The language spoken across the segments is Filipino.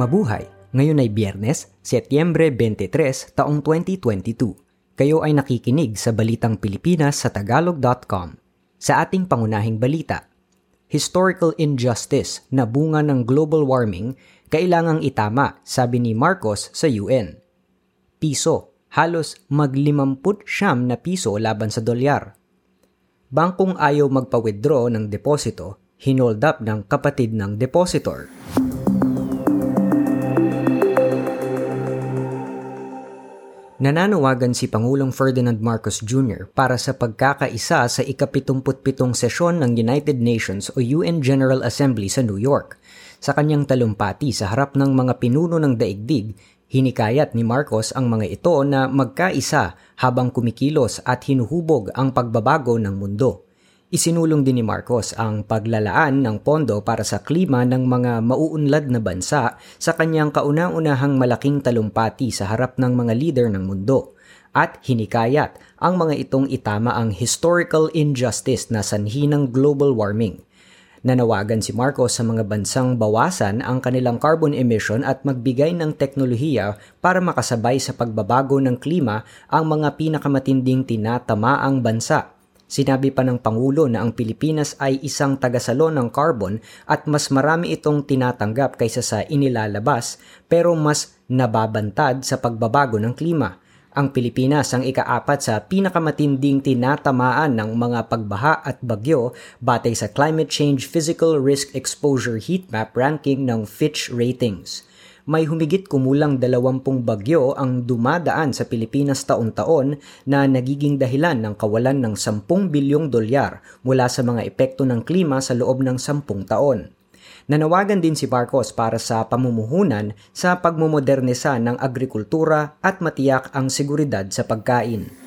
Mabuhay! Ngayon ay Biyernes, Setyembre 23, taong 2022. Kayo ay nakikinig sa Balitang Pilipinas sa Tagalog.com. Sa ating pangunahing balita, Historical injustice na bunga ng global warming kailangang itama, sabi ni Marcos sa UN. Piso, halos maglimamput siyam na piso laban sa dolyar. Bangkong ayaw magpa-withdraw ng deposito, hinold up ng kapatid ng depositor. Nananawagan si Pangulong Ferdinand Marcos Jr. para sa pagkakaisa sa ikapitumputpitong sesyon ng United Nations o UN General Assembly sa New York. Sa kanyang talumpati sa harap ng mga pinuno ng daigdig, hinikayat ni Marcos ang mga ito na magkaisa habang kumikilos at hinuhubog ang pagbabago ng mundo. Isinulong din ni Marcos ang paglalaan ng pondo para sa klima ng mga mauunlad na bansa sa kanyang kauna-unahang malaking talumpati sa harap ng mga leader ng mundo at hinikayat ang mga itong itama ang historical injustice na sanhi ng global warming. Nanawagan si Marcos sa mga bansang bawasan ang kanilang carbon emission at magbigay ng teknolohiya para makasabay sa pagbabago ng klima ang mga pinakamatinding tinatamaang bansa Sinabi pa ng Pangulo na ang Pilipinas ay isang tagasalo ng carbon at mas marami itong tinatanggap kaysa sa inilalabas pero mas nababantad sa pagbabago ng klima. Ang Pilipinas ang ikaapat sa pinakamatinding tinatamaan ng mga pagbaha at bagyo batay sa Climate Change Physical Risk Exposure Heatmap ranking ng Fitch Ratings may humigit kumulang dalawampung bagyo ang dumadaan sa Pilipinas taon-taon na nagiging dahilan ng kawalan ng 10 bilyong dolyar mula sa mga epekto ng klima sa loob ng 10 taon. Nanawagan din si Marcos para sa pamumuhunan sa pagmumodernisa ng agrikultura at matiyak ang seguridad sa pagkain.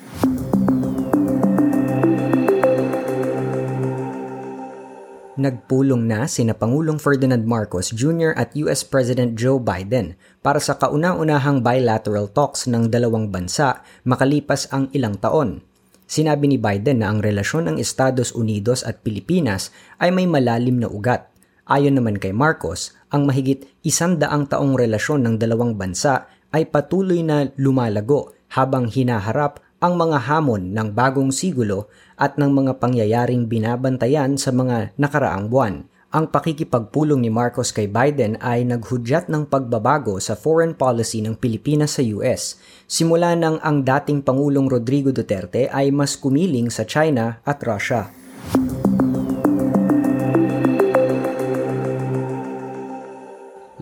Nagpulong na sina Pangulong Ferdinand Marcos Jr. at US President Joe Biden para sa kauna-unahang bilateral talks ng dalawang bansa makalipas ang ilang taon. Sinabi ni Biden na ang relasyon ng Estados Unidos at Pilipinas ay may malalim na ugat. Ayon naman kay Marcos, ang mahigit isandaang taong relasyon ng dalawang bansa ay patuloy na lumalago habang hinaharap ang mga hamon ng bagong sigulo at ng mga pangyayaring binabantayan sa mga nakaraang buwan. Ang pakikipagpulong ni Marcos kay Biden ay naghudyat ng pagbabago sa foreign policy ng Pilipinas sa US simula nang ang dating Pangulong Rodrigo Duterte ay mas kumiling sa China at Russia.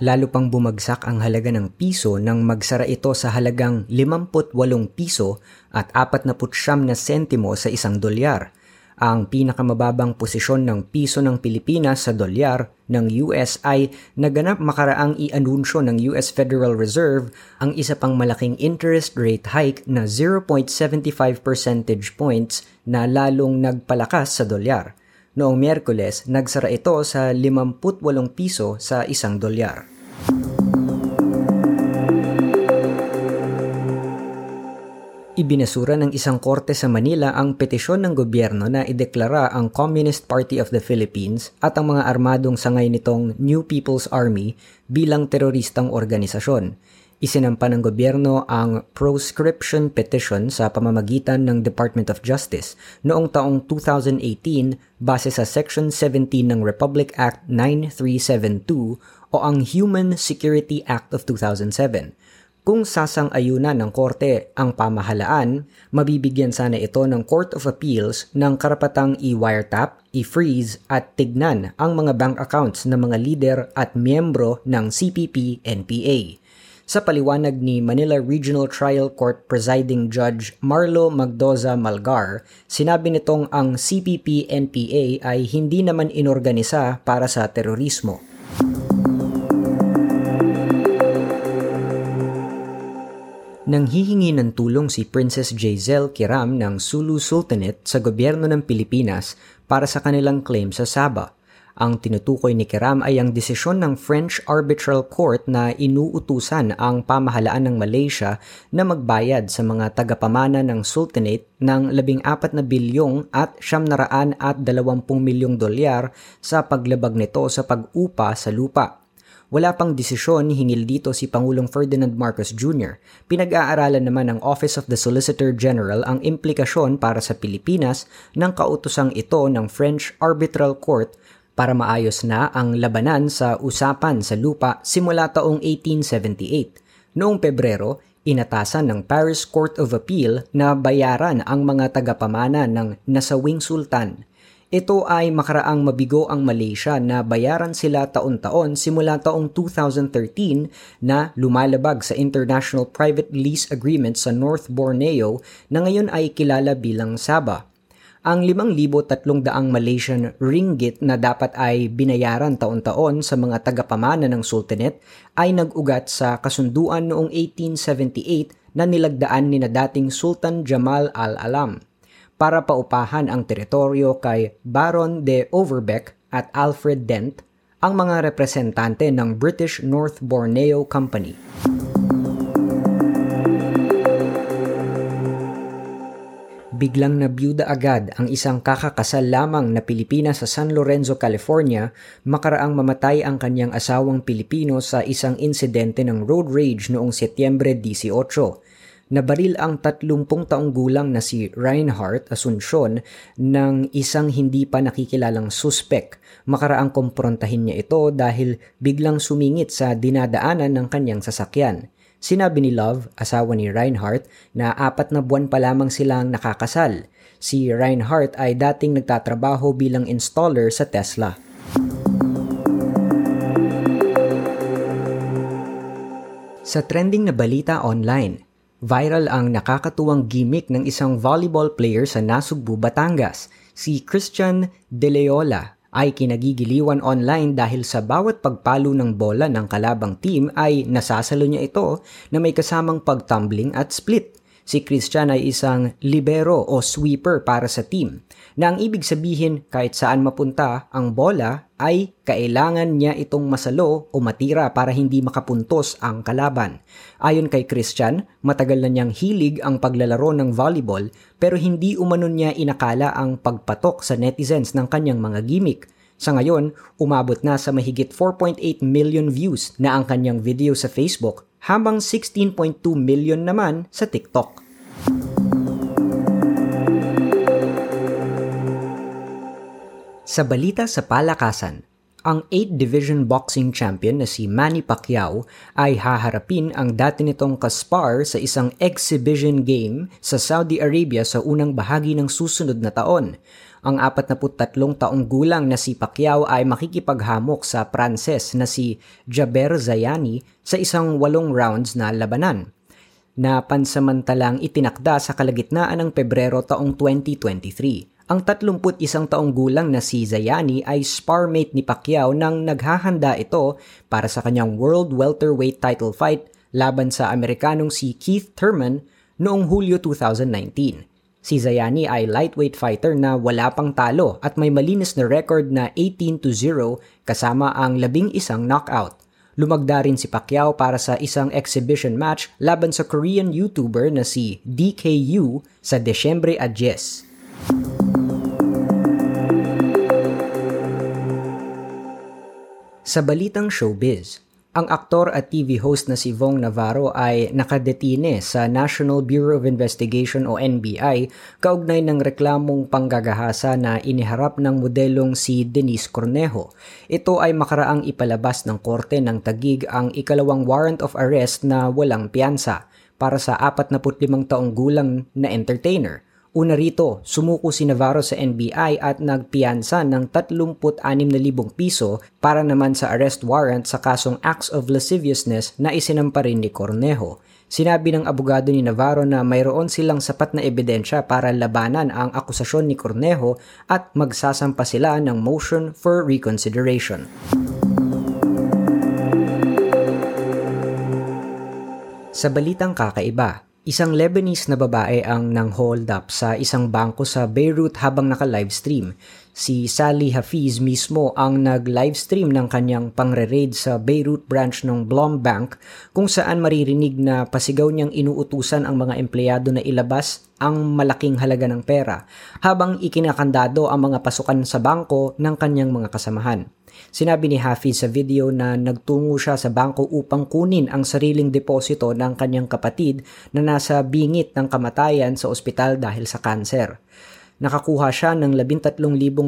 Lalo pang bumagsak ang halaga ng piso nang magsara ito sa halagang 58 piso at 49 na sentimo sa isang dolyar. Ang pinakamababang posisyon ng piso ng Pilipinas sa dolyar ng US ay naganap makaraang i-anunsyo ng US Federal Reserve ang isa pang malaking interest rate hike na 0.75 percentage points na lalong nagpalakas sa dolyar. Noong Miyerkules, nagsara ito sa 58 piso sa isang dolyar. Ibinasura ng isang korte sa Manila ang petisyon ng gobyerno na ideklara ang Communist Party of the Philippines at ang mga armadong sangay nitong New People's Army bilang teroristang organisasyon. Isinampa ng gobyerno ang proscription petition sa pamamagitan ng Department of Justice noong taong 2018 base sa Section 17 ng Republic Act 9372 o ang Human Security Act of 2007 kung sasang-ayunan ng korte ang pamahalaan, mabibigyan sana ito ng Court of Appeals ng karapatang i-wiretap, i-freeze at tignan ang mga bank accounts ng mga leader at miyembro ng CPP-NPA. Sa paliwanag ni Manila Regional Trial Court Presiding Judge Marlo Magdoza Malgar, sinabi nitong ang CPP-NPA ay hindi naman inorganisa para sa terorismo. nang hihingi ng tulong si Princess Giselle Kiram ng Sulu Sultanate sa gobyerno ng Pilipinas para sa kanilang claim sa Sabah. Ang tinutukoy ni Kiram ay ang desisyon ng French Arbitral Court na inuutusan ang pamahalaan ng Malaysia na magbayad sa mga tagapamana ng Sultanate ng 14 na bilyong at 720 milyong dolyar sa paglabag nito sa pag-upa sa lupa Wala pang desisyon hinil dito si Pangulong Ferdinand Marcos Jr. Pinag-aaralan naman ng Office of the Solicitor General ang implikasyon para sa Pilipinas ng kautusang ito ng French Arbitral Court para maayos na ang labanan sa usapan sa lupa simula taong 1878. Noong Pebrero, inatasan ng Paris Court of Appeal na bayaran ang mga tagapamana ng nasawing sultan ito ay makaraang mabigo ang Malaysia na bayaran sila taon-taon simula taong 2013 na lumalabag sa International Private Lease Agreement sa North Borneo na ngayon ay kilala bilang Sabah. Ang 5,300 Malaysian ringgit na dapat ay binayaran taon-taon sa mga tagapamana ng Sultanate ay nag-ugat sa kasunduan noong 1878 na nilagdaan ni na dating Sultan Jamal al-Alam para paupahan ang teritoryo kay Baron de Overbeck at Alfred Dent, ang mga representante ng British North Borneo Company. Biglang nabiyuda agad ang isang kakakasal lamang na Pilipina sa San Lorenzo, California, makaraang mamatay ang kanyang asawang Pilipino sa isang insidente ng road rage noong Setyembre 18 nabaril ang 30 taong gulang na si Reinhardt Asuncion ng isang hindi pa nakikilalang suspek. Makaraang komprontahin niya ito dahil biglang sumingit sa dinadaanan ng kanyang sasakyan. Sinabi ni Love, asawa ni Reinhardt, na apat na buwan pa lamang silang nakakasal. Si Reinhardt ay dating nagtatrabaho bilang installer sa Tesla. Sa trending na balita online, Viral ang nakakatuwang gimmick ng isang volleyball player sa Nasugbu, Batangas. Si Christian De Leola ay kinagigiliwan online dahil sa bawat pagpalo ng bola ng kalabang team ay nasasalo niya ito na may kasamang pagtumbling at split. Si Christian ay isang libero o sweeper para sa team na ang ibig sabihin kahit saan mapunta ang bola ay kailangan niya itong masalo o matira para hindi makapuntos ang kalaban. Ayon kay Christian, matagal na niyang hilig ang paglalaro ng volleyball pero hindi umano niya inakala ang pagpatok sa netizens ng kanyang mga gimmick. Sa ngayon, umabot na sa mahigit 4.8 million views na ang kanyang video sa Facebook habang 16.2 million naman sa TikTok. Sa balita sa palakasan, ang 8 Division Boxing Champion na si Manny Pacquiao ay haharapin ang dati nitong kaspar sa isang exhibition game sa Saudi Arabia sa unang bahagi ng susunod na taon. Ang 43 taong gulang na si Pacquiao ay makikipaghamok sa Pranses na si Jaber Zayani sa isang walong rounds na labanan na pansamantalang itinakda sa kalagitnaan ng Pebrero taong 2023. Ang 31 taong gulang na si Zayani ay sparmate ni Pacquiao nang naghahanda ito para sa kanyang World Welterweight title fight laban sa Amerikanong si Keith Thurman noong Hulyo 2019. Si Zayani ay lightweight fighter na wala pang talo at may malinis na record na 18 0 kasama ang labing isang knockout. Lumagda rin si Pacquiao para sa isang exhibition match laban sa Korean YouTuber na si DKU sa Desyembre at 10. Sa balitang showbiz, ang aktor at TV host na si Vong Navarro ay nakadetine sa National Bureau of Investigation o NBI kaugnay ng reklamong panggagahasa na iniharap ng modelong si Denise Cornejo. Ito ay makaraang ipalabas ng korte ng Tagig ang ikalawang warrant of arrest na walang piyansa para sa 45 taong gulang na entertainer. Una rito, sumuko si Navarro sa NBI at nagpiyansa ng 36,000 piso para naman sa arrest warrant sa kasong acts of lasciviousness na isinampa rin ni Cornejo. Sinabi ng abogado ni Navarro na mayroon silang sapat na ebidensya para labanan ang akusasyon ni Cornejo at magsasampa sila ng motion for reconsideration. Sa balitang kakaiba, Isang Lebanese na babae ang nang hold up sa isang bangko sa Beirut habang naka-livestream. Si Sally Hafiz mismo ang nag-livestream ng kanyang pangre-raid sa Beirut branch ng Blom Bank kung saan maririnig na pasigaw niyang inuutusan ang mga empleyado na ilabas ang malaking halaga ng pera habang ikinakandado ang mga pasukan sa bangko ng kanyang mga kasamahan. Sinabi ni Hafiz sa video na nagtungo siya sa bangko upang kunin ang sariling deposito ng kanyang kapatid na nasa bingit ng kamatayan sa ospital dahil sa kanser. Nakakuha siya ng 13,000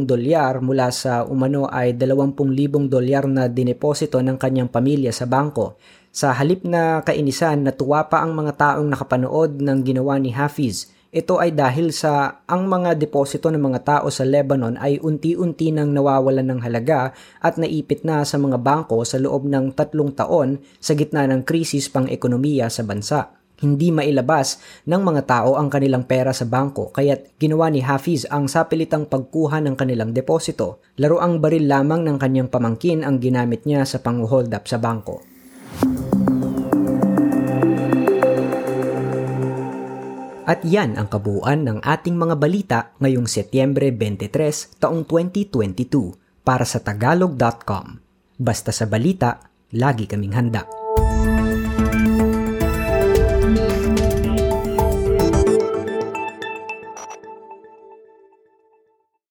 dolyar mula sa umano ay 20,000 dolyar na dineposito ng kanyang pamilya sa bangko. Sa halip na kainisan, natuwa pa ang mga taong nakapanood ng ginawa ni Hafiz. Ito ay dahil sa ang mga deposito ng mga tao sa Lebanon ay unti-unti nang nawawalan ng halaga at naipit na sa mga bangko sa loob ng tatlong taon sa gitna ng krisis pang ekonomiya sa bansa hindi mailabas ng mga tao ang kanilang pera sa bangko kaya't ginawa ni Hafiz ang sapilitang pagkuha ng kanilang deposito. Laro ang baril lamang ng kanyang pamangkin ang ginamit niya sa pang-hold up sa bangko. At yan ang kabuuan ng ating mga balita ngayong Setyembre 23, taong 2022 para sa tagalog.com. Basta sa balita, lagi kaming handa.